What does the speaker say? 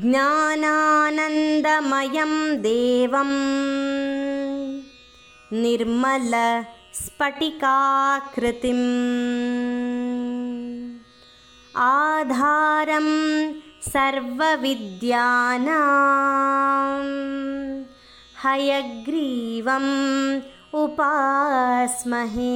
ज्ञानानन्दमयं देवं निर्मलस्फटिकाकृतिम् आधारं सर्वविद्यानां हयग्रीवम् उपास्महे।